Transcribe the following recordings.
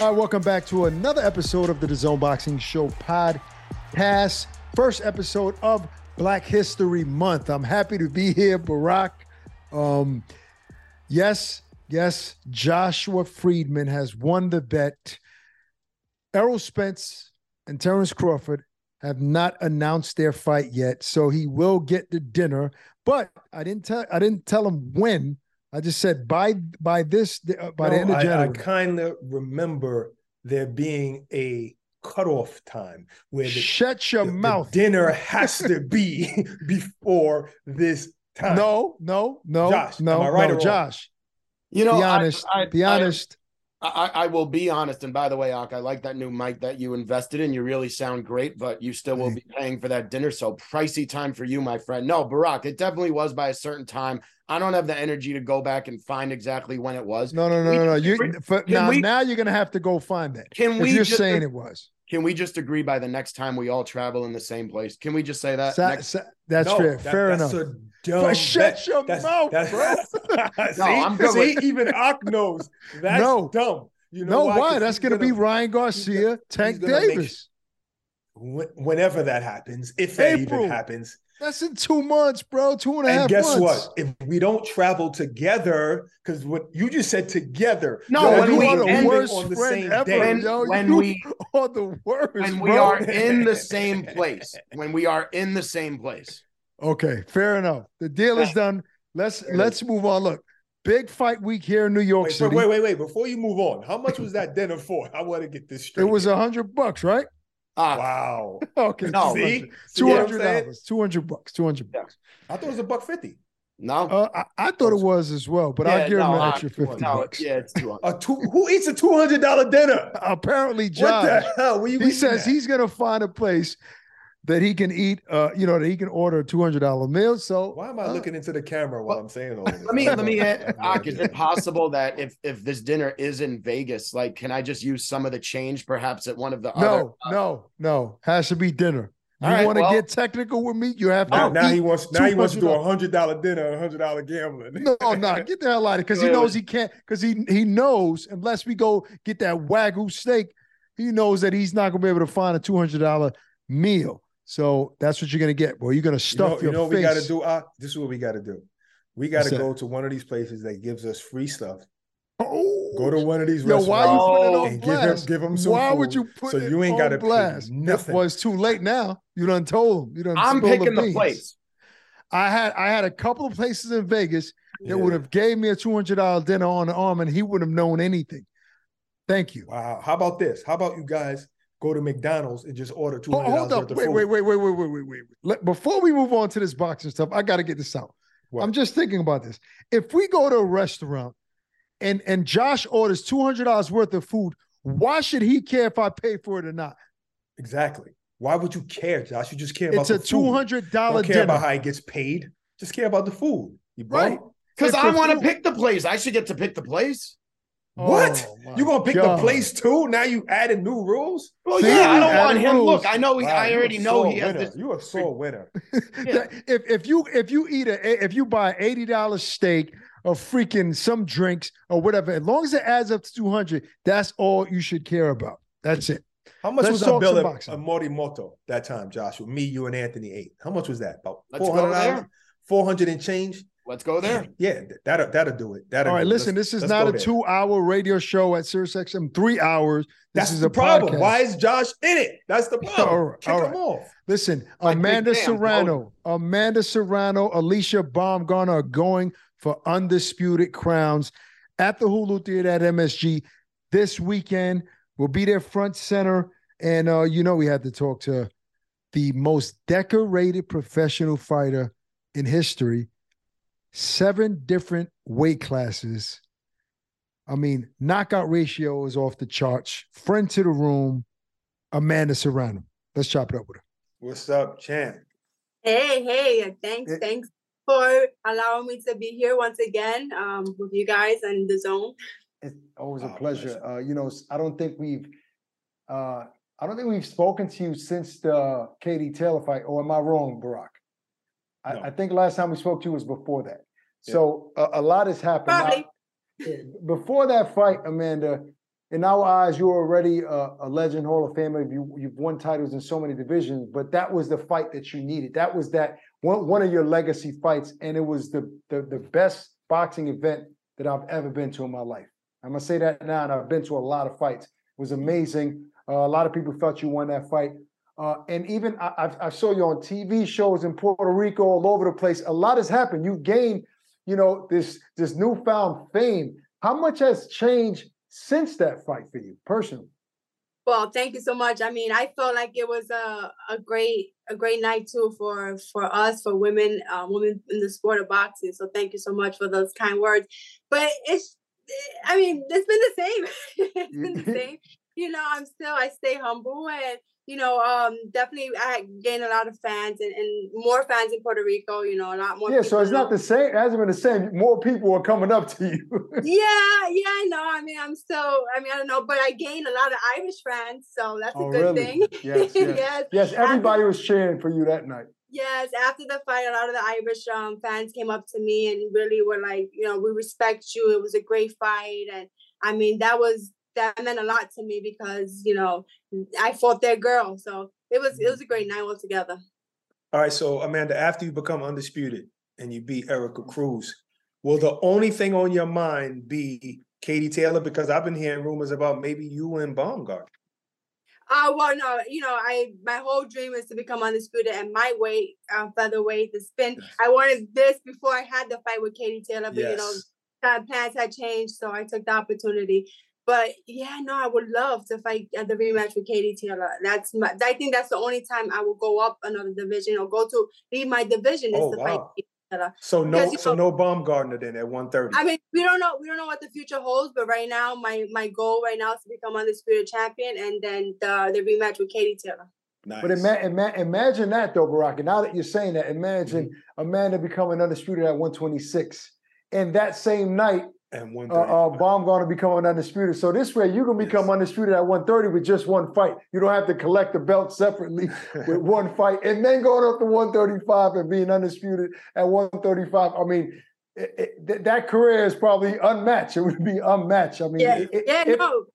All right, welcome back to another episode of the Zone Boxing Show podcast. First episode of Black History Month. I'm happy to be here, Barak. Um, yes, yes, Joshua Friedman has won the bet. Errol Spence and Terrence Crawford have not announced their fight yet, so he will get the dinner. But I didn't tell I didn't tell him when. I just said by by this uh, by the end of I, January. I kind of remember there being a cutoff time where the, Shut your the- the mouth. dinner has to be before this time. No, no, no, Josh, no, am I right no, or wrong? Josh. You know, be honest. I, be I- honest. I, I will be honest. And by the way, Ak, I like that new mic that you invested in. You really sound great, but you still will be paying for that dinner. So pricey time for you, my friend. No, Barak, it definitely was by a certain time. I don't have the energy to go back and find exactly when it was. no, no, no, we no, no. You for, now, we- now you're gonna have to go find that. Can we you're just- saying it was. Can we just agree by the next time we all travel in the same place? Can we just say that? Sa- Next- sa- that's No, fair. that- fair that's enough. A dumb But shut bet. your That's- mouth, that's- see, I'm good see, with- even Ak knows that's No. dumb. You know no, why? why? 'Cause That's gonna, be Ryan Garcia, Tank gonna make- Davis. Wh- Whenever that happens, if that April. even happens, That's in two months, bro. Two and a half and guess months. what? If we don't travel together, because what you just said together, No, Yo, when you we are the worst on the friend same ever, day. When- yo. when you we- are the worst. when we bro. are in the same place. When we are in the same place. Okay, fair enough. The deal is done. Let's There it let's move on. Look, big fight week here in New York Wait, City. wait, wait, wait. Before you move on, how much was that dinner for? I want to get this straight. It was a hundred bucks, right? Ah, wow. Okay, No. See? See two what I'm hundred saying? dollars, two hundred bucks, two hundred bucks. I thought it was a buck fifty. no. Uh, I, I thought it was as well, but I'll Yeah, give him no, an uh, extra fifty no, bucks. Yeah, it's two hundred. A two who eats a two hundred dollar dinner? Apparently, John. What the hell? Where you he says at? he's gonna find a place that he can eat. Uh, you know, that he can order a two hundred dollar meal. So Why am I uh, looking into the camera while I'm saying all this? Let me let me add, Ak, is it possible that if if this dinner is in Vegas, like can I just use some of the change perhaps at one of the other No, no, no. Has to be dinner. You All right, want to well- get technical with me? You have to. Now, now he wants now he wants to do a hundred dollar dinner, a hundred dollar gambling. No, no, get the hell out of it because he knows he can't. Because he he knows unless we go get that wagyu steak, he knows that he's not gonna be able to find a two hundred dollar meal. So that's what you're gonna get, boy. You're gonna You stuff know, you your know what face. we got to do? Uh, this is what we got to do. We got to go to one of these places that gives us free stuff. Oh, Go to one of these yo, restaurants. why you putting it on and give him blast? give him some why food, would you put so it you ain't gotta blast? nothing. Well, it's too late now. You done told him. You done. I'm picking the beans. place. I had I had a couple of places in Vegas that Yeah. would have gave me a two hundred dollar dinner on the arm, and he wouldn't have known anything. Thank you. Wow. How about this? How about you guys go to McDonald's and just order two Hold, hundred hold dollars up. worth of Wait, food? wait, wait, wait, wait, wait, wait, wait. Let, before we move on to this boxing stuff, I got to get this out. What? I'm just thinking about this. If we go to a restaurant and and Josh orders two hundred dollars worth of food, why should he care if I pay for it or not? Exactly. Why would you care, Josh? You just care about It's a the food. two hundred dollar Don't care dinner. about how he gets paid. Just care about the food. You. Right. Because I want to pick the place. I should get to pick the place. What? Oh, you gonna pick God. the place too? Now you added new rules? Well, See, yeah, I don't want him. rules. Look, I know. He, Wow, I already know sore he has this. You a sore winner. Yeah. if if you if you eat a if you buy eighty dollars steak or freaking some drinks or whatever, as long as it adds up to two hundred, that's all you should care about. That's it. How much Let's was talk our bill some at, boxing. at Morimoto that time, Joshua? Me, you, and Anthony ate. How much was that? About Let's four go hundred dollars. Four hundred and change. Let's go there. Yeah, that'll that'll do it. That'll All right, listen, Let's- this is not a there. two-hour radio show at SiriusXM. Three hours. This That's is the a problem. podcast. Why is Josh in it? That's the problem. All right, Kick all him off. Listen, Like Amanda Sam, Serrano, Amanda Serrano, Alycia Baumgardner are going for undisputed crowns at the Hulu Theater at MSG this weekend. We'll be there front center. And uh, you know, we had to talk to the most decorated professional fighter in history, seven different weight classes. I mean, knockout ratio is off the charts. Friend to the room, Amanda Serrano. Let's chop it up with her. What's up, champ? Hey, hey, thanks, it, thanks for allowing me to be here once again um, with you guys and the zone. It's always a oh, pleasure. pleasure. Uh, you know, I don't think we've uh, I don't think we've spoken to you since the Katie Taylor fight, or am I wrong, Barak? I, no. I think last time we spoke to you was before that. So yeah. a, a, lot has happened. Now, before that fight, Amanda, in our eyes, you were already a, a, legend, Hall of Famer. You, you've won titles in so many divisions, but that was the fight that you needed. That was that one, one of your legacy fights, and it was the, the the best boxing event that I've ever been to in my life. I'm gonna say that now, and I've been to a lot of fights. It was amazing. Uh, a lot of people felt you won that fight. Uh, and even I, I, saw you on TV shows in Puerto Rico, all over the place. A lot has happened. You gained, you know, this this newfound fame. How much has changed since that fight for you personally? Well, thank you so much. I mean, I felt like it was a, a great a great night too for for us for women uh, women in the sport of boxing. So thank you so much for those kind words. But it's I mean, it's been the same. it's been the same you know, I'm still I stay humble and you know, um, definitely I gained a lot of fans and, and more fans in Puerto Rico, you know, a lot more. Yeah, so it's not the same, it hasn't been the same. More people are coming up to you. yeah, yeah, no, I mean, I'm still, I mean, I don't know, but I gained a lot of Irish fans, so that's oh, a good really? thing. Yes, yes. yes. yes everybody after, was cheering for you that night. Yes, after the fight, a lot of the Irish um, fans came up to me and really were like, you know, we respect you. It was a great fight. And I mean, that was that meant a lot to me because you know I fought their girl, so it was it was a great night altogether. All right, so Amanda, after you become undisputed and you beat Erika Cruz, will the only thing on your mind be Katie Taylor? Because I've been hearing rumors about maybe you and Baumgardner. Uh, well, no, you know, I my whole dream is to become undisputed at my weight, uh, featherweight, the spin. Yes. I wanted this before I had the fight with Katie Taylor, but yes. you know, plans had changed, so I took the opportunity. But yeah, no, I would love to fight at the rematch with Katie Taylor. That's my. I think that's the only time I will go up another division or go to leave my division is oh, to wow. fight Katie Taylor. So no, because, so know, no Baumgardner then at one thirty. I mean, we don't know. We don't know what the future holds. But right now, my my goal right now is to become undisputed champion, and then the the rematch with Katie Taylor. Nice. But ima- ima- imagine that though, Baraka. Now that you're saying that, imagine mm-hmm. Amanda becoming undisputed at 126, and that same night and one uh, uh, Baumgardner becoming undisputed. So this way, you can become yes. undisputed at 130 with just one fight. You don't have to collect the belt separately with one fight, and then going up to 135 and being undisputed at 135. I mean, it, it, th- that career is probably unmatched. It would be unmatched. I mean, yeah, it, yeah, no.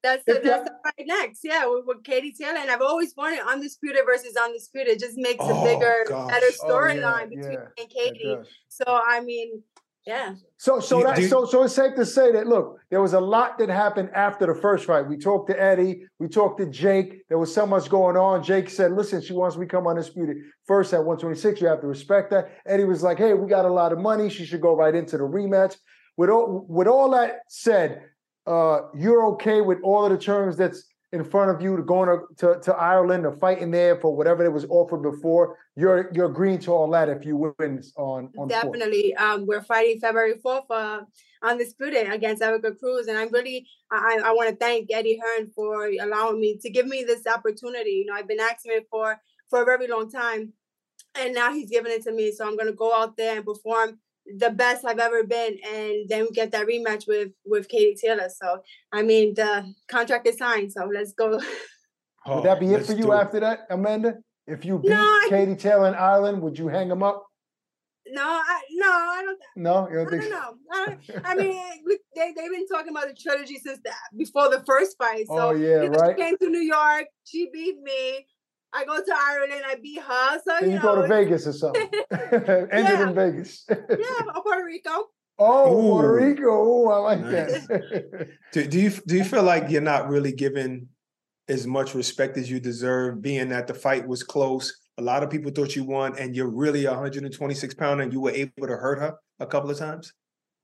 That's the, that's the fight next. Yeah, with, with, Katie Taylor. And I've always wanted undisputed versus undisputed. It just makes oh, a bigger, gosh. better storyline oh, yeah, between yeah, and Katie. So I mean, yeah. So so that so so it's safe to say that look, there was a lot that happened after the first fight. We talked to Eddie, we talked to Jake. There was so much going on. Jake said, "Listen, she wants me to become undisputed first at 126. You have to respect that." Eddie was like, "Hey, we got a lot of money. She should go right into the rematch." With all with all that said, uh, you're okay with all of the terms that's in front of you to going to, to, to Ireland or fighting there for whatever it was offered before, you're you're agreeing to all that if you win on, on definitely. Um, we're fighting February fourth uh, undisputed against Erika Cruz, and I'm really I, I want to thank Eddie Hearn for allowing me to give me this opportunity. You know, I've been asking it for for a very long time, and now he's giving it to me. So I'm going to go out there and perform the best I've ever been, and then we get that rematch with with Katie Taylor. So I mean, the contract is signed, so let's go. Oh, would that be it for you after that, Amanda? If you beat no, Katie Taylor in Ireland, would you hang him up? No, I, no, I don't. No, you don't think? No, I, I mean, they they've been talking about the trilogy since that before the first fight. So, oh yeah, you know, right. She came to New York. She beat me. I go to Ireland, I beat her. So you, you know, go to Vegas or something. Ended yeah. in Vegas. yeah, Puerto Rico. Oh, Ooh. Puerto Rico. Oh, I like nice. that. do, do you do you feel like you're not really given as much respect as you deserve, being that the fight was close? A lot of people thought you won, and you're really 126 pound, and you were able to hurt her a couple of times.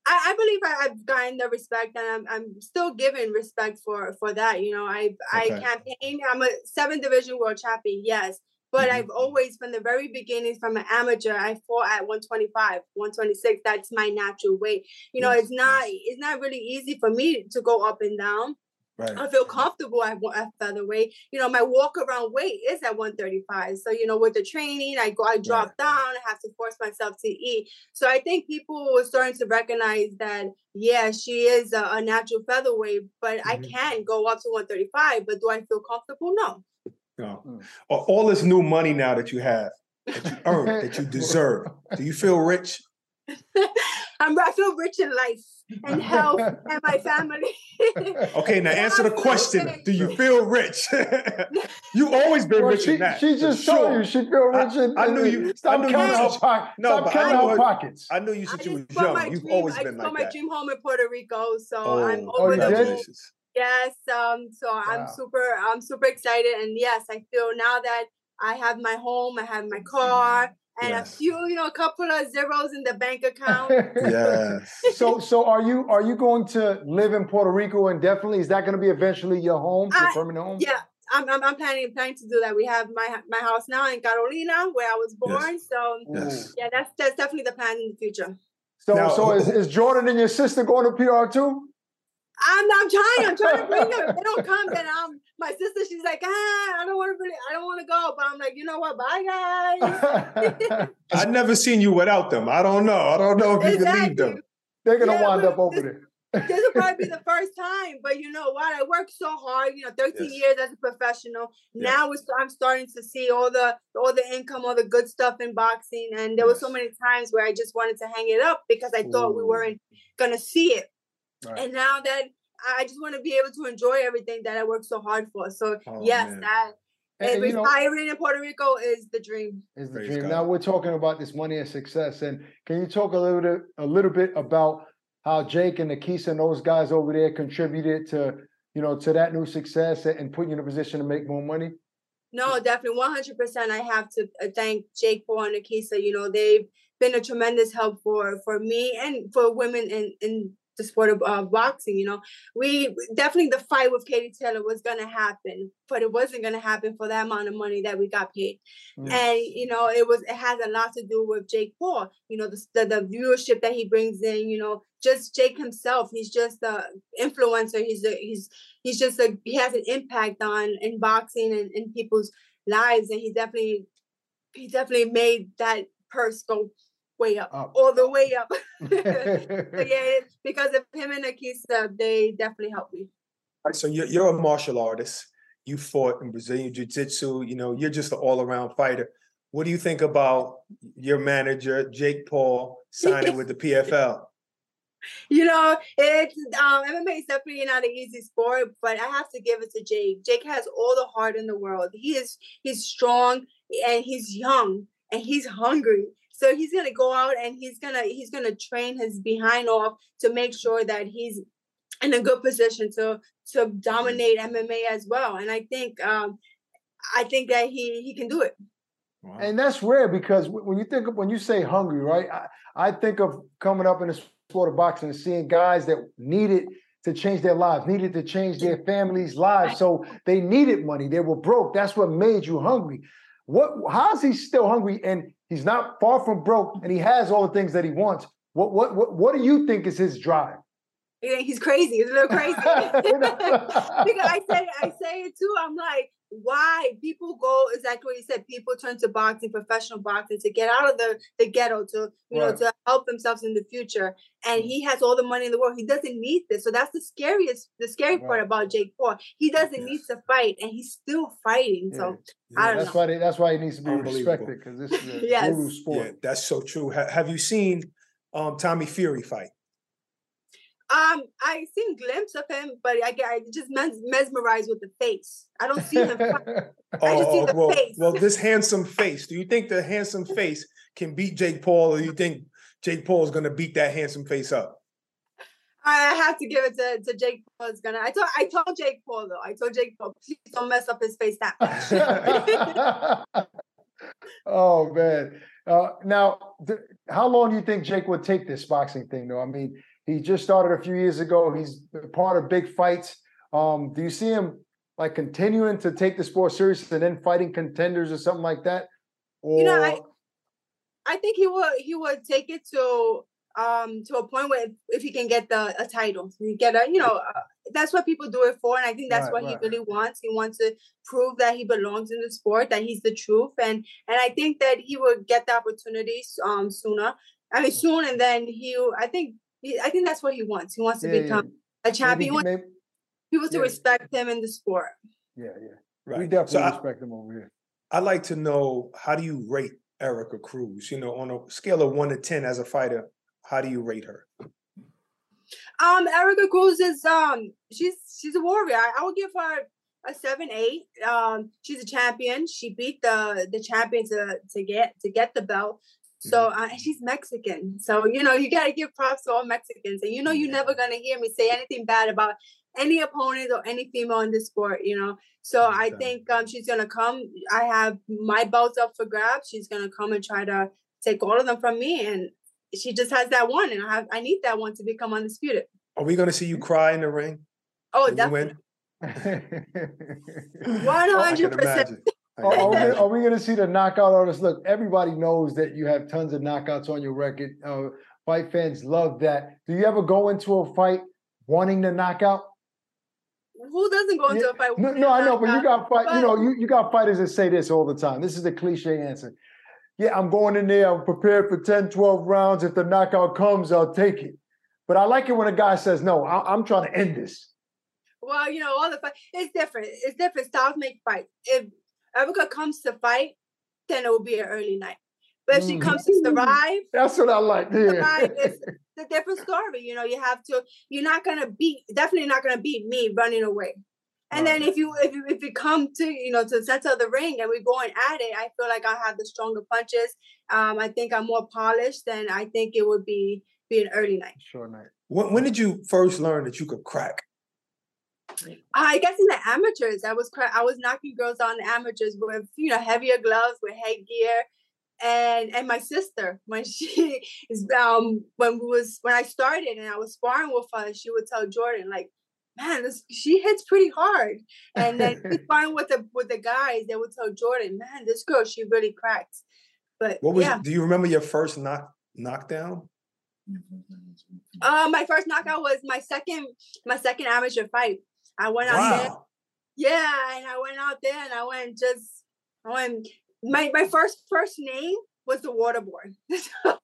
I, I believe I, have gotten the respect, and I'm, I'm still given respect for for that. You know, I okay. I campaign. I'm a seven division world champion, yes, But Mhm. I've always, from the very beginning, from an amateur, I fought at 125, 126. That's my natural weight. You know, Yes, it's not it's not really easy for me to go up and down. Right. I feel comfortable at, one- at featherweight. You know, my walk around weight is at 135. So, you know, with the training, I go, I drop down, I have to force myself to eat. So I think people were starting to recognize that, yeah, she is a, a natural featherweight, but I Mhm. can go up to 135. But do I feel comfortable? No. No. Mm. All all this new money now that you have, that you earned, that you deserve. Do you feel rich? I'm, I feel rich in life and health and my family. Okay, now answer the question. Do you feel rich? you always been Well, rich she, in that. she for just told sure. you she feel I- rich in, I in knew the- you- I Stop knew counting was- her pockets. No, Stop but I counting knew her pockets. I knew you I since you was just bought young. my You've dream. always I been just bought like my dream home in Puerto Rico, so Oh, I'm Oh, over you the moon. Yes, um, so I'm super, I'm super excited, and yes, I feel now that I have my home, I have my car, and Yes. a few, you know, a couple of zeros in the bank account. Yes. So, so are you are you going to live in Puerto Rico indefinitely? Is that going to be eventually your home, your I- permanent home? yeah, I'm, I'm, I'm planning planning to do that. We have my my house now in Carolina, where I was born. So Yes. yeah, that's that's definitely the plan in the future. So, Now, so is, who- is Jordan and your sister going to PR too? I'm I'm trying. I'm trying to bring them. If they don't come, then um, my sister, she's like, ah, I don't want to really, I don't want to go. But I'm like, you know what? Bye, guys. I've never seen you without them. I don't know. I don't know if you can leave them. They're gonna Yeah, wind up over this- there. this will probably be the first time. But you know what? I worked so hard. You know, 13 Yes. years as a professional. Yes. Now it's, I'm starting to see all the all the income, all the good stuff in boxing. And there were so many times where I just wanted to hang it up because I thought we weren't gonna see it. Right. And now that I just want to be able to enjoy everything that I worked so hard for. So Oh, yes, man. that And, and you know, retiring in Puerto Rico is the dream. is the Praise dream. God. Now we're talking about this money and success, and can you talk a little bit, a little bit about how Jake and Nakisa and those guys over there contributed to, you know, to that new success and, and putting you in a position to make more money? No, definitely, one hundred percent. I have to uh, thank Jake Paul and Nakisa. You know, they've been a tremendous help for for me and for women in in the sport of uh, boxing. You know, we definitely the fight with Katie Taylor was gonna happen, but it wasn't gonna happen for that amount of money that we got paid. Mm. And you know, it was it has a lot to do with Jake Paul. You know, the the, the viewership that he brings in. You know, just Jake himself. He's just a influencer. He's a he's he's just a he has an impact on in boxing and in people's lives, and he definitely he definitely made that purse go way up, Up. all the way up. so yeah, because of him and Nakisa, they definitely helped me. All right, so you're, you're a martial artist. You fought in Brazilian Jiu Jitsu. You know, you're just an all around fighter. What do you think about your manager, Jake Paul, signing with the PFL? you know, it's um MMA is definitely not an easy sport, but I have to give it to Jake. Jake has all the heart in the world. He is he's strong and he's young and he's hungry. So he's gonna go out and he's gonna he's gonna train his behind off to make sure that he's in a good position to to dominate MMA as well. And I think um I think that he he can do it. Wow. And that's rare because when you think of when you say hungry, right? I, I think of coming up in the sport of boxing and seeing guys that needed to change their lives, needed to change their families' lives. So they needed money. They were broke. That's what made you hungry. What how is he still hungry? And he's not far from broke and he has all the things that he wants. What what what what do you think is his drive? Yeah, He's crazy. He's a little crazy. because I say I say it too. I'm like, why people go exactly what you said. People turn to boxing, professional boxing, to get out of the the ghetto, to you know, to help themselves in the future. And he has all the money in the world. He doesn't need this. So that's the scariest, the scary part about Jake Paul. He doesn't need to fight, and he's still fighting. So I don't that's know. why they, that's why he needs to be respected because this is a Yes. brutal sport. Yeah, that's so true. Ha- have you seen um, Tommy Fury fight? Um, I seen glimpse of him, but I get I just mes- mesmerized with the face. I don't see him. just see the well, face. well, this handsome face. Do you think the handsome face can beat Jake Paul, or do you think Jake Paul is going to beat that handsome face up? I have to give it to, to Jake Paul. Is gonna. I told I told Jake Paul though. I told Jake Paul, please don't mess up his face that much. oh man! Uh, now, th- how long do you think Jake would take this boxing thing? Though, I mean, he just started a few years ago. He's part of big fights. Um, do you see him like continuing to take the sport serious and then fighting contenders or something like that? Or You know, I- I think he would he would take it to um to a point where if he can get the a title, he get a you know uh, that's what people do it for, and I think that's Right, what right. he really wants. He wants to prove that he belongs in the sport, that he's the truth, and and I think that he would get the opportunities um sooner. I mean soon, and then he I think I think that's what he wants. He wants to Yeah, yeah. become a champion. He maybe, wants maybe, people to yeah. respect him in the sport. yeah, yeah. Right. We definitely so I, respect him over here. I'd like to know how do you rate Erika Cruz? You know, on a scale of one to ten as a fighter, how do you rate her? Um, Erika Cruz is um she's she's a warrior. I, I would give her a seven eight. Um, she's a champion. She beat the the champion to to get to get the belt. So uh, she's Mexican. So you know you gotta give props to all Mexicans. And you know you're never gonna hear me say anything bad about any opponent or any female in this sport. You know. So I think um she's gonna come. I have my belts up for grabs. She's gonna come and try to take all of them from me and. She just has that one, and I have I need that one to become undisputed. Are we going to see you cry in the ring? Oh, definitely. win? Hundred percent. Imagine. I Are, are we, are we going to see the knockout artist? Look, everybody knows that you have tons of knockouts on your record. Uh, fight fans love that. Do you ever go into a fight wanting to knock out? Who doesn't go into Yeah, a fight? No, no, I know, knock but you got fight. You know, you, you got fighters that say this all the time. This is the cliche answer. Yeah, I'm going in there. I'm prepared for 10, 12 rounds. If the knockout comes, I'll take it. But I like it when a guy says, "No, I, I'm trying to end this." Well, you know, all the fight. It's different. It's different. Styles make fight. If Erika comes to fight, then it will be an early night. But if she Mhm. comes to survive, That's what I like. survive is a different story. You know, you have to. You're not gonna beat. Definitely not gonna beat me running away. And then if you if you if you come to you know to the center of the ring and we're going at it, I feel like I have the stronger punches. Um, I think I'm more polished. Then I think it would be be an early night. Sure, night. When, when did you first learn that you could crack? I guess in the amateurs, I was cra- I was knocking girls on the amateurs with you know heavier gloves with headgear, and and my sister when she is um when we was when I started and I was sparring with her, she would tell Jordan like, man, this she hits pretty hard, and then we sparring with the with the guys, they would tell Jordan, man, this girl she really cracks. But What was? yeah, Do you remember your first knock knockdown? uh, my first knockout was my second my second amateur fight. I went out there. Yeah, and I went out there and I went just I went my my first first name was the water boy.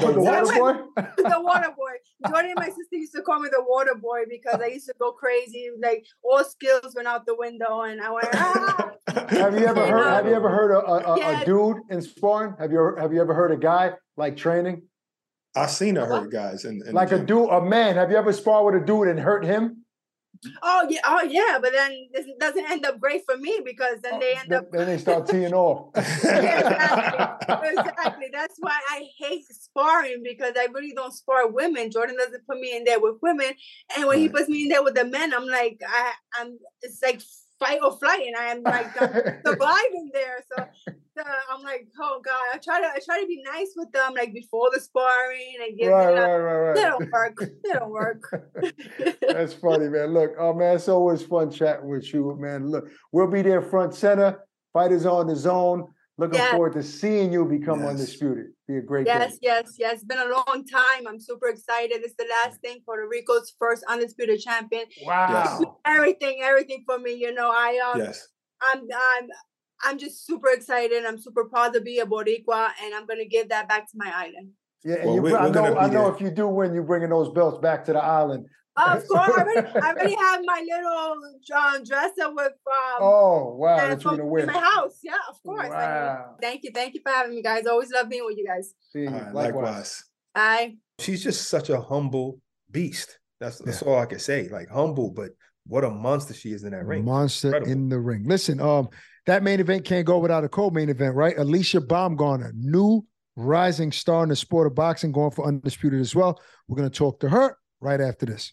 Oh, the The water boy. the water boy. Jordan and my sister used to call me the water boy because I used to go crazy. Like all skills went out the window and I went, ah. Have you ever You heard? Have you ever heard a, a, a- a dude in sparring? Have you ever, have you ever heard a guy like training? I've seen her hurt guys, and Like a dude, a man. Have you ever sparred with a dude and hurt him? Oh yeah, oh yeah, but then this doesn't end up great for me because then uh, they end Then, up then they start teeing off. exactly. exactly. That's why I hate sparring because I really don't spar women. Jordan doesn't put me in there with women, and when he puts me in there with the men, I'm like, I, I'm. It's like fight or flight, and I am like surviving there. So, so I'm like, oh god, I try to I try to be nice with them like before the sparring and give right, them. right, right, They right. don't work. They don't work. That's funny, man. Look, oh man, it's always fun chatting with you, man. Look, we'll be there front center. Fighters on the zone. Looking Yeah. forward to seeing you become Yes. undisputed. Be a great Yes, day. yes, yes. It's been a long time. I'm super excited. It's the last thing. Puerto Rico's first undisputed champion. Wow. Everything, everything for me. You know, I um, yes. I'm I'm I'm just super excited. I'm super proud to be a Boricua, and I'm gonna give that back to my island. Yeah, and Well, you, we're- I we're gonna know, I know there. if you do win, you're bringing those belts back to the island. Of course, I already, I already have my little um, dresser with um Oh, wow, that you're gonna in my house. Yeah, of course. I- Wow. thank you, thank you for having me, guys. Always love being with you guys. See, All right, likewise. likewise. Bye. She's just such a humble beast. That's that's all I can say. Like humble, but what a monster she is in that ring. Monster Incredible. in the ring. Listen, um, that main event can't go without a co-main event, right? Alycia Baumgardner, new rising star in the sport of boxing, going for undisputed as well. We're gonna talk to her right after this.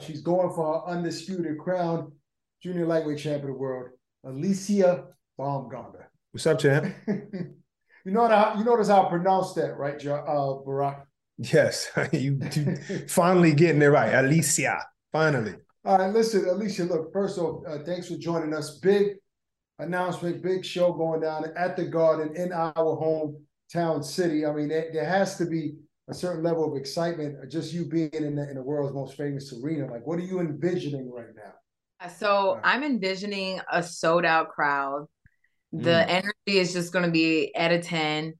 She's going for her undisputed crown, junior lightweight champion of the world, Alycia Baumgardner. What's up, champ? you know how you notice how I pronounce that, right, uh, Barak? Yes, you, you finally getting it right, Alycia. Finally. All right, listen, Alycia. Look, first off, uh, thanks for joining us. Big announcement, big show going down at the Garden in our hometown city. I mean, there, there has to be a certain level of excitement, just you being in the, in the world's most famous arena. Like, what are you envisioning right now? So I'm envisioning a sold out crowd. The mm. energy is just going to be at a 10.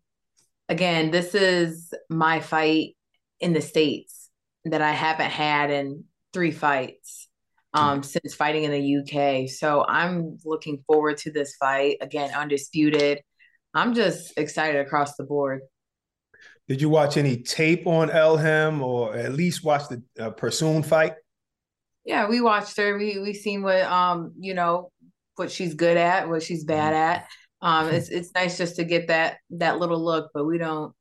Again, this is my fight in the States that I haven't had in three fights um, mm. since fighting in the UK. So I'm looking forward to this fight. Again, undisputed. I'm just excited across the board. Did you watch any tape on Elhem or at least watch the uh, Persoon fight? Yeah, we watched her. We we seen what um you know what she's good at, what she's bad mm-hmm. at. Um, it's it's nice just to get that that little look, but we don't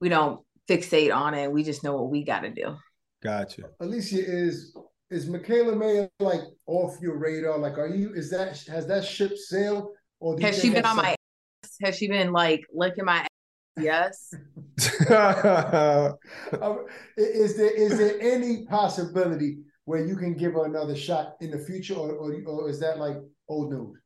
we don't fixate on it. We just know what we got to do. Gotcha. Alycia is is Mikaela Mayer like off your radar? Like, are you? Is that has that ship sailed? Or has she been on my? Ass? Has she been like licking my? Yes. Um, is there is there any possibility where you can give her another shot in the future, or or, or is that like old news?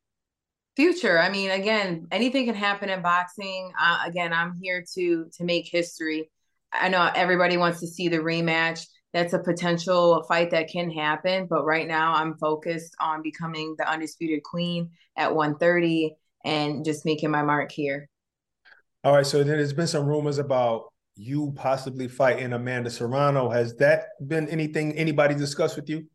Future. I mean, again, anything can happen in boxing. Uh, again, I'm here to to make history. I know everybody wants to see the rematch. That's a potential fight that can happen, but right now I'm focused on becoming the undisputed queen at 130 and just making my mark here. All right. So then there's been some rumors about you possibly fighting Amanda Serrano. Has that been anything anybody discussed with you?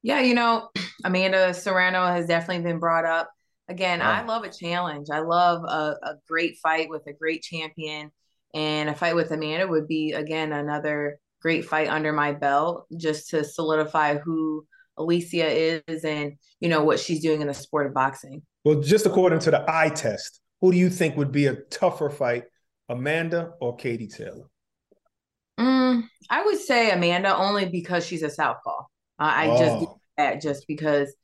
Yeah, you know, Amanda Serrano has definitely been brought up. Again, wow. I love a challenge. I love a, a great fight with a great champion. And a fight with Amanda would be, again, another great fight under my belt just to solidify who Alycia is and, you know, what she's doing in the sport of boxing. Well, just according to the eye test, who do you think would be a tougher fight, Amanda or Katie Taylor? Mm, I would say Amanda only because she's a southpaw. Uh, I oh. just that just because,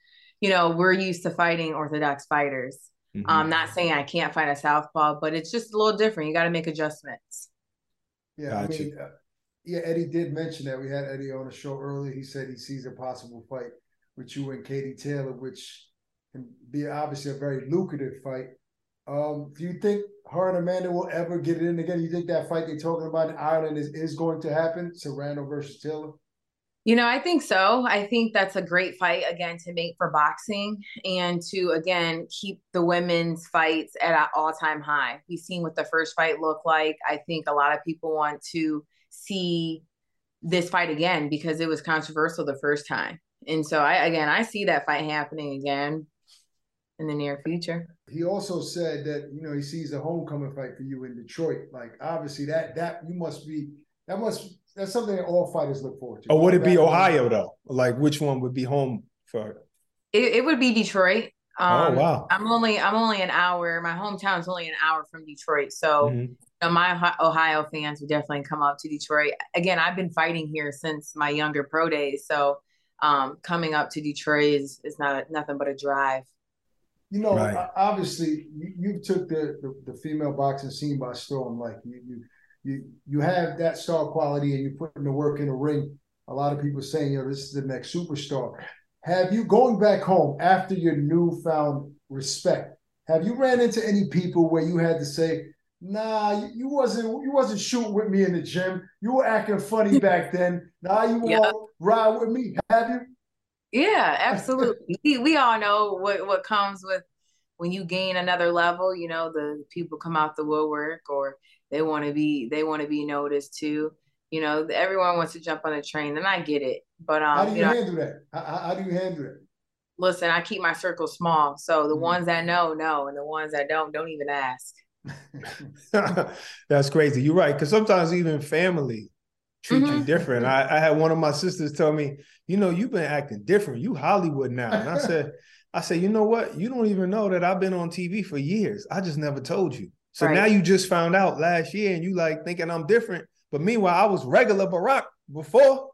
you know, we're used to fighting orthodox fighters. Mm-hmm. I'm not saying I can't fight a southpaw, but it's just a little different. You got to make adjustments. Yeah, gotcha. I mean, uh, yeah, Eddie did mention that we had Eddie on the show earlier. He said he sees a possible fight with you and Katie Taylor, which can be obviously a very lucrative fight. Um, do you think her and Amanda will ever get it in again? You think that fight they're talking about in Ireland is, is going to happen? Serrano versus Taylor? You know, I think so. I think that's a great fight again to make for boxing and to again keep the women's fights at an all-time high. We've seen what the first fight looked like. I think a lot of people want to see this fight again because it was controversial the first time. And so I again I see that fight happening again in the near future. He also said that you know he sees a homecoming fight for you in Detroit. Like obviously that that you must be that must that's something that all fighters look forward to. Or would it be Ohio though? Like which one would be home for? It, it would be Detroit. Oh, um, oh wow! I'm only I'm only an hour. My hometown is only an hour from Detroit, so mm-hmm. you know, my Ohio fans would definitely come up to Detroit. Again, I've been fighting here since my younger pro days, so um, coming up to Detroit is is not nothing but a drive. You know, right. obviously, you, you took the, the, the female boxing scene by storm. Like you you you you have that star quality, and you're putting the work in the ring. A lot of people saying, you know, this is the next superstar have you going back home after your newfound respect? have you ran into any people where you had to say, nah, you, you wasn't you wasn't shooting with me in the gym. You were acting funny back then. Now you won't ride with me. Have you? Yeah, absolutely. we, we all know what what comes with when you gain another level. You know, the people come out the woodwork, or they want to be they want to be noticed too. You know, everyone wants to jump on the train, and I get it. But um, how do you, you know, handle that? How, how, do you handle it? Listen, I keep my circle small, so the mm-hmm. ones that know know, and the ones that don't don't even ask. That's crazy. You're right, because sometimes even family treat mm-hmm. you different. I, I had one of my sisters tell me, you know, you've been acting different. You Hollywood now, and I said. I said, you know what? You don't even know that I've been on TV for years. I just never told you. So right. now you just found out last year and you like thinking I'm different. But meanwhile, I was regular Barak before.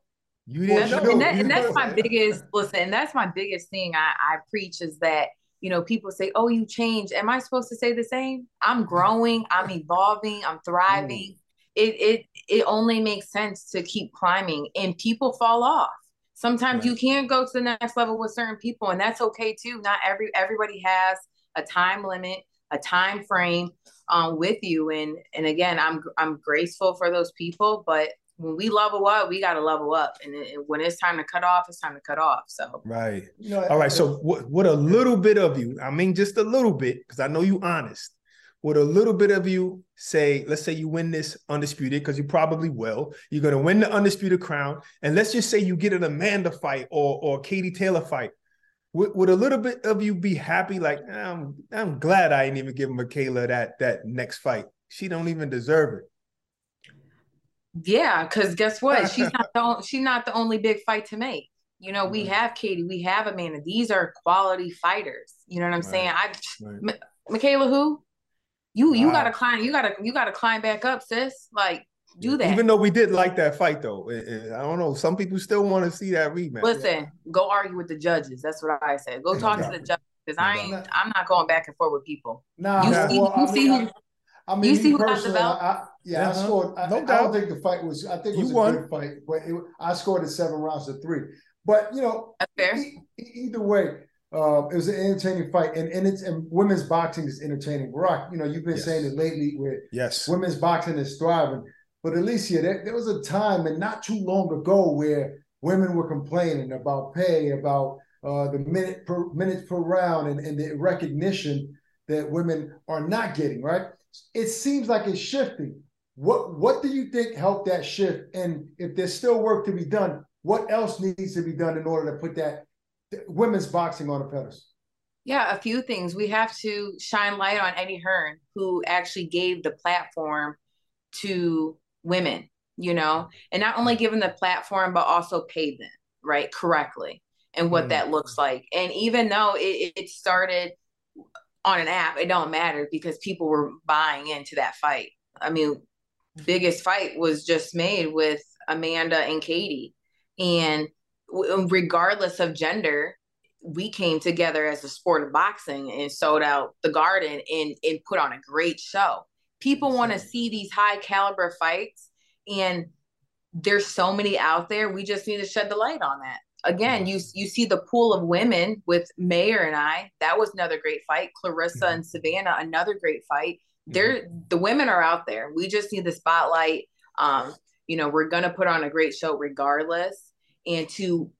You didn't know. And, that, and that's my biggest listen, and that's my biggest thing I, I preach is that you know, people say, "Oh, you changed." Am I supposed to say the same? I'm growing, I'm evolving, I'm thriving. Mm. It it it only makes sense to keep climbing, and people fall off. Sometimes right. you can't go to the next level with certain people, and that's okay too. Not every everybody has a time limit, a time frame um, with you, and and again, I'm I'm graceful for those people, but when we level up, we got to level up, and it, when it's time to cut off, it's time to cut off. So right, you know, all right. So what? What a little bit of you? I mean, just a little bit, because I know you honest would a little bit of you say, let's say you win this undisputed, because you probably will. You're going to win the undisputed crown. And let's just say you get an Amanda fight or, or Katie Taylor fight. Would, would a little bit of you be happy? Like, I'm, I'm glad I didn't even give Mikaela that, that next fight. She don't even deserve it. Yeah, because guess what? She's not the she's not the only big fight to make. You know, we have Katie, we have Amanda. These are quality fighters. You know what I'm right. saying? I right. Mikaela who? You you wow. gotta climb. You gotta you gotta climb back up, sis. Like do that. Even though we did like that fight, though, I don't know. Some people still want to see that rematch. Listen, go argue with the judges. That's what I said. Go talk to the judges because I ain't. I'm not going back and forth with people. Nah, you see, well, you I see mean, who. I mean, you see who got the belt. I, yeah, uh-huh. I scored. I, no I, don't think the fight was. I think it was you a won. good fight, but it, I scored it seven rounds to three. But you know, e- either way, uh, it was an entertaining fight, and and it's and women's boxing is entertaining. Rock, you know, you've been yes. saying it lately where yes, women's boxing is thriving. But Alycia, there, there was a time, and not too long ago, where women were complaining about pay, about uh, the minute per minutes per round, and, and the recognition that women are not getting. Right? It seems like it's shifting. What what do you think helped that shift? And if there's still work to be done, what else needs to be done in order to put that women's boxing on a pedestal? Yeah, a few things. We have to shine light on Eddie Hearn, who actually gave the platform to women, you know, and not only given the platform, but also paid them, right, correctly, and what mm. that looks like. And even though it, it started on an app, it don't matter because people were buying into that fight. I mean, biggest fight was just made with Amanda and Katie. And regardless of gender, we came together as a sport of boxing and sold out the garden and, and put on a great show. People want to see these high caliber fights, and there's so many out there. We just need to shed the light on that. Again, you you see the pool of women with Mayer and I. That was another great fight. Claressa mm-hmm. and Savannah, another great fight. Mm-hmm. There, the women are out there. We just need the spotlight. Um, you know, we're gonna put on a great show regardless and to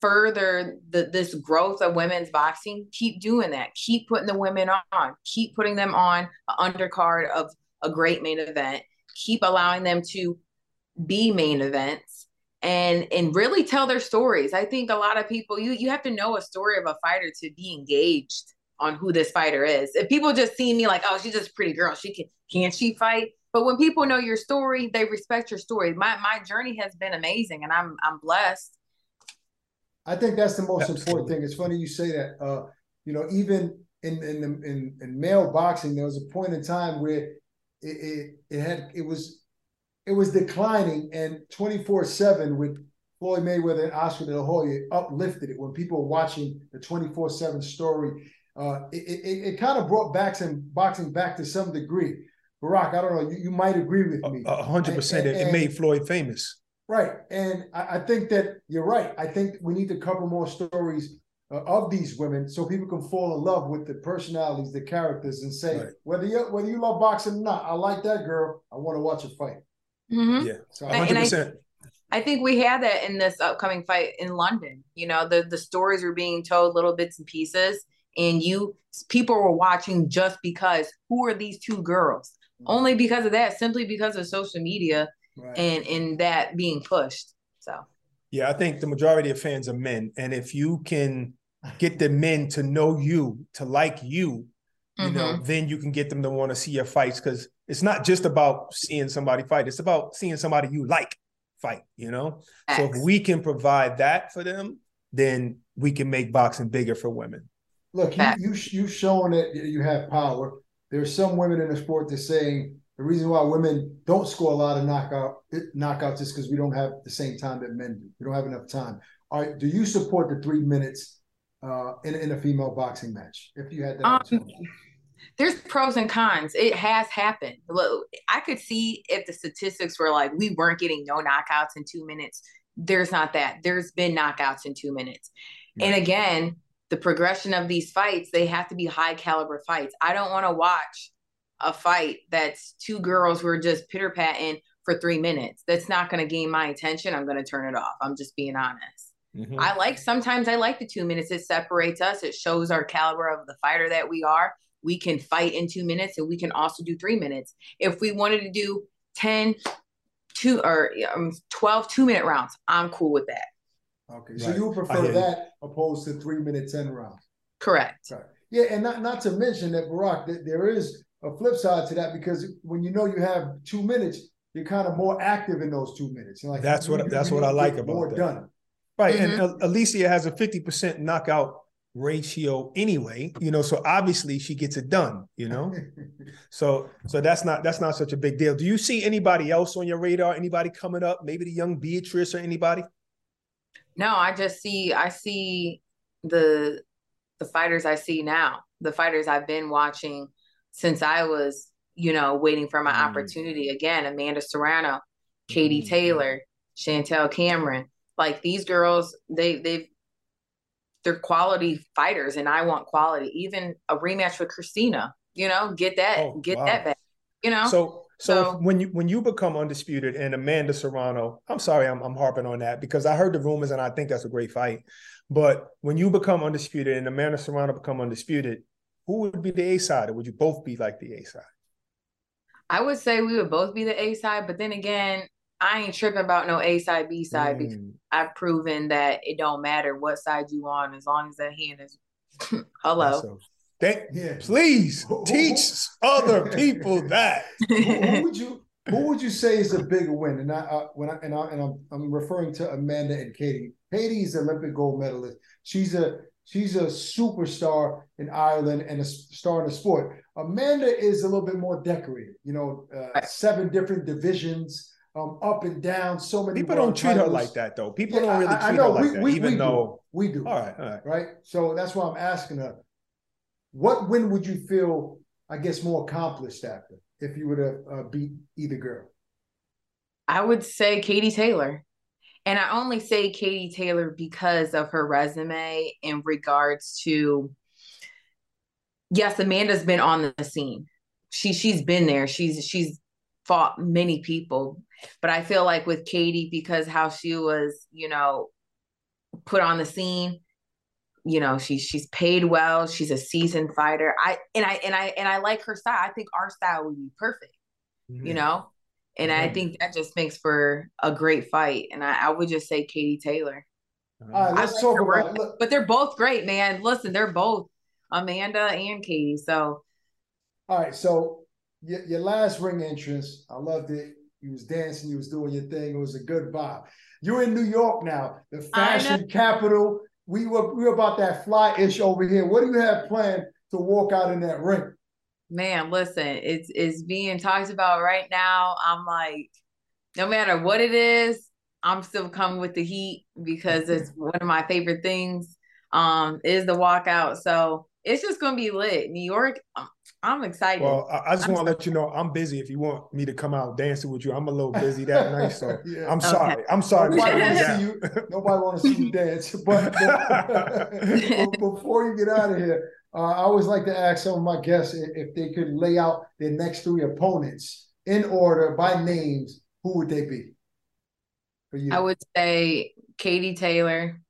further the, this growth of women's boxing, keep doing that. Keep putting the women on. Keep putting them on an undercard of a great main event. Keep allowing them to be main events and and really tell their stories. I think a lot of people you you have to know a story of a fighter to be engaged on who this fighter is. If people just see me like, oh, she's just a pretty girl, she can can she fight? But when people know your story, they respect your story. My my journey has been amazing, and I'm I'm blessed. I think that's the most Absolutely. important thing. It's funny you say that. Uh, you know, even in in, in in male boxing, there was a point in time where it it, it had it was it was declining, and twenty four seven with Floyd Mayweather and Oscar De La Hoya uplifted it when people were watching the twenty four seven story. Uh, it, it, it kind of brought back some boxing back to some degree. Barak, I don't know. You, you might agree with me. A hundred percent. It made Floyd famous. Right, and I, I, think that you're right. I think we need to cover more stories uh, of these women so people can fall in love with the personalities, the characters, and say Right. whether you whether you love boxing or not, I like that girl. I want to watch her fight. Mhm. Yeah, So And- I, hundred I- percent. I think we had that in this upcoming fight in London. You know, the the stories were being told little bits and pieces, and you people were watching just because who are these two girls? Only because of that, simply because of social media right. and and that being pushed. So Yeah, I think the majority of fans are men, and if you can get the men to know you, to like you, you know, mm-hmm. then you can get them to want to see your fights because it's not just about seeing somebody fight; it's about seeing somebody you like fight. You know, so if we can provide that for them, then we can make boxing bigger for women. Look, you Fact. you you showing that you have power. There's some women in the sport that saying the reason why women don't score a lot of knockout knockouts is because we don't have the same time that men do. We don't have enough time. All right, do you support the three minutes uh, in in a female boxing match if you had that? Um, there's pros and cons. It has happened. Look, I could see if the statistics were like we weren't getting no knockouts in two minutes. There's not that. There's been knockouts in two minutes. And again, the progression of these fights, they have to be high caliber fights. I don't want to watch a fight that's two girls who are just pitter patting for three minutes. That's not going to gain my attention. I'm going to turn it off. I'm just being honest. Mhm. I like sometimes I like the two minutes. It separates us. It shows our caliber of the fighter that we are. We can fight in two minutes and we can also do three minutes. If we wanted to do 10, two or um, 12 two minute rounds, I'm cool with that. Okay, so Right. you prefer hear you. that opposed to three minute ten rounds. Correct. Right. Yeah, and not not to mention that Barak, that there is a flip side to that because when you know you have two minutes, you're kind of more active in those two minutes. You're like That's what- you- you- that's you what I like about more that. done. Right. And uh, Alycia has a 50% knockout ratio anyway, you know, so obviously she gets it done, you know? So so that's not that's not such a big deal. Do you see anybody else on your radar? Anybody coming up? Maybe the young Beatrice or anybody? No, I just see I see the the fighters I see now, the fighters I've been watching since I was, you know, waiting for my Mm. opportunity. Again, Amanda Serrano, Katie Mhm. Taylor, Chantelle Cameron. Like these girls, they they've they're quality fighters and I want quality. Even a rematch with Christina, you know, get that, Oh, get wow. that back. You know? So so, So- when you when you become undisputed and Amanda Serrano, I'm sorry, I'm I'm harping on that because I heard the rumors and I think that's a great fight. But when you become undisputed and Amanda Serrano become undisputed, who would be the A side, or would you both be like the A side? I would say we would both be the A side, but then again, I ain't tripping about no A side, B side because Mm. I've proven that it don't matter what side you on as long as that hand is hello. Thank, Yeah. please teach other people that. who, would you who would you say is a bigger win? And I uh, when I and I and I'm, I'm referring to Amanda and Katie. Katie's Olympic gold medalist. She's a she's a superstar in Ireland and a star in the sport. Amanda is a little bit more decorated. You know, uh, seven different divisions, um, up and down. So many. People don't treat her like that though. People Yeah, don't really I- treat know. her like We- that, we- even we do. though. we do. All right, all right. right? So that's why I'm asking her, what win would you feel, I guess, more accomplished after if you were to uh, beat either girl? I would say Katie Taylor. And I only say Katie Taylor because of her resume in regards to yes, Amanda's been on the scene. She she's been there. She's she's fought many people. But I feel like with Katie, because how she was, you know, put on the scene, you know, she's she's paid well, she's a seasoned fighter. I and I and I and I like her style. I think our style would be perfect Mm-hmm. you know? And I Mhm. think that just makes for a great fight. And I, I would just say Katie Taylor. All right, I let's like talk about work. But they're both great, man. Listen, they're both Amanda and Katie. So all right, so your, your last ring entrance, I loved it. You was dancing, you was doing your thing. It was a good vibe. You're in New York now, the fashion capital. We were we were about that fly ish over here. What do you have planned to walk out in that ring? man, listen, it's it's being talked about right now. I'm like, no matter what it is, I'm still coming with the heat because it's one of my favorite things. Um, is the walkout. So it's just gonna be lit. New York, I'm excited. Well, I, I just I'm want to let you know I'm busy. If you want me to come out dancing with you, I'm a little busy that night. So Yeah. I'm Okay. sorry. I'm sorry. Nobody to want to see you you. Nobody want to see you dance. But, but before you get out of here, uh, I always like to ask some of my guests if they could lay out their next three opponents in order by names. Who would they be for you? I would say Katie Taylor,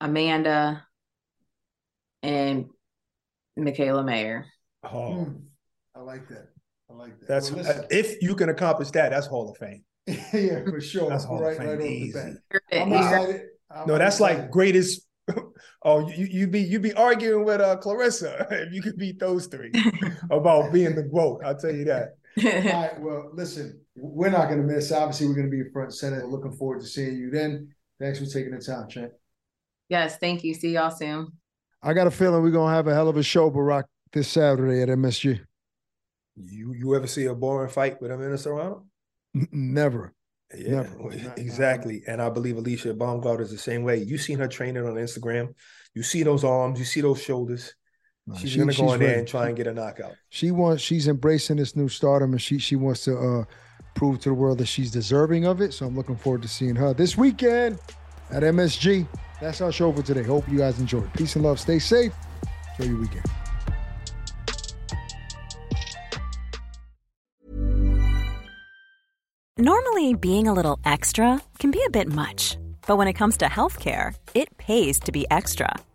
Amanda, and Mikaela Mayer. Oh, Hmm. I like that. I like that. that's Well, listen. if you can accomplish that, that's Hall of Fame. yeah, for sure. That's Hall of Fame right easy. I'm excited. I'm No, that's like greatest. Oh, you you be you be arguing with uh Claressa if you could beat those three about being the GOAT. I'll tell you that. All right. Well, listen, we're not going to miss. Obviously, we're going to be front and center. Looking forward to seeing you then. Thanks for taking the time, Trent. yes, thank you. See y'all soon. I got a feeling we're going to have a hell of a show, Barak, this Saturday at MSG. You you ever see a boring fight with Amanda Serrano? N- Never. Yeah, Never. well, Not- not- exactly. And I believe Alycia Baumgardner is the same way. You seen her training on Instagram. You see those arms. You see those shoulders. Nah, She's she- gonna go she's in there and try and get a knockout. She wants. She's embracing this new stardom, and she she wants to uh, prove to the world that she's deserving of it. So I'm looking forward to seeing her this weekend at MSG. That's our show for today. Hope you guys enjoyed. Peace and love. Stay safe. Enjoy your weekend. Normally, being a little extra can be a bit much, but when it comes to healthcare, it pays to be extra.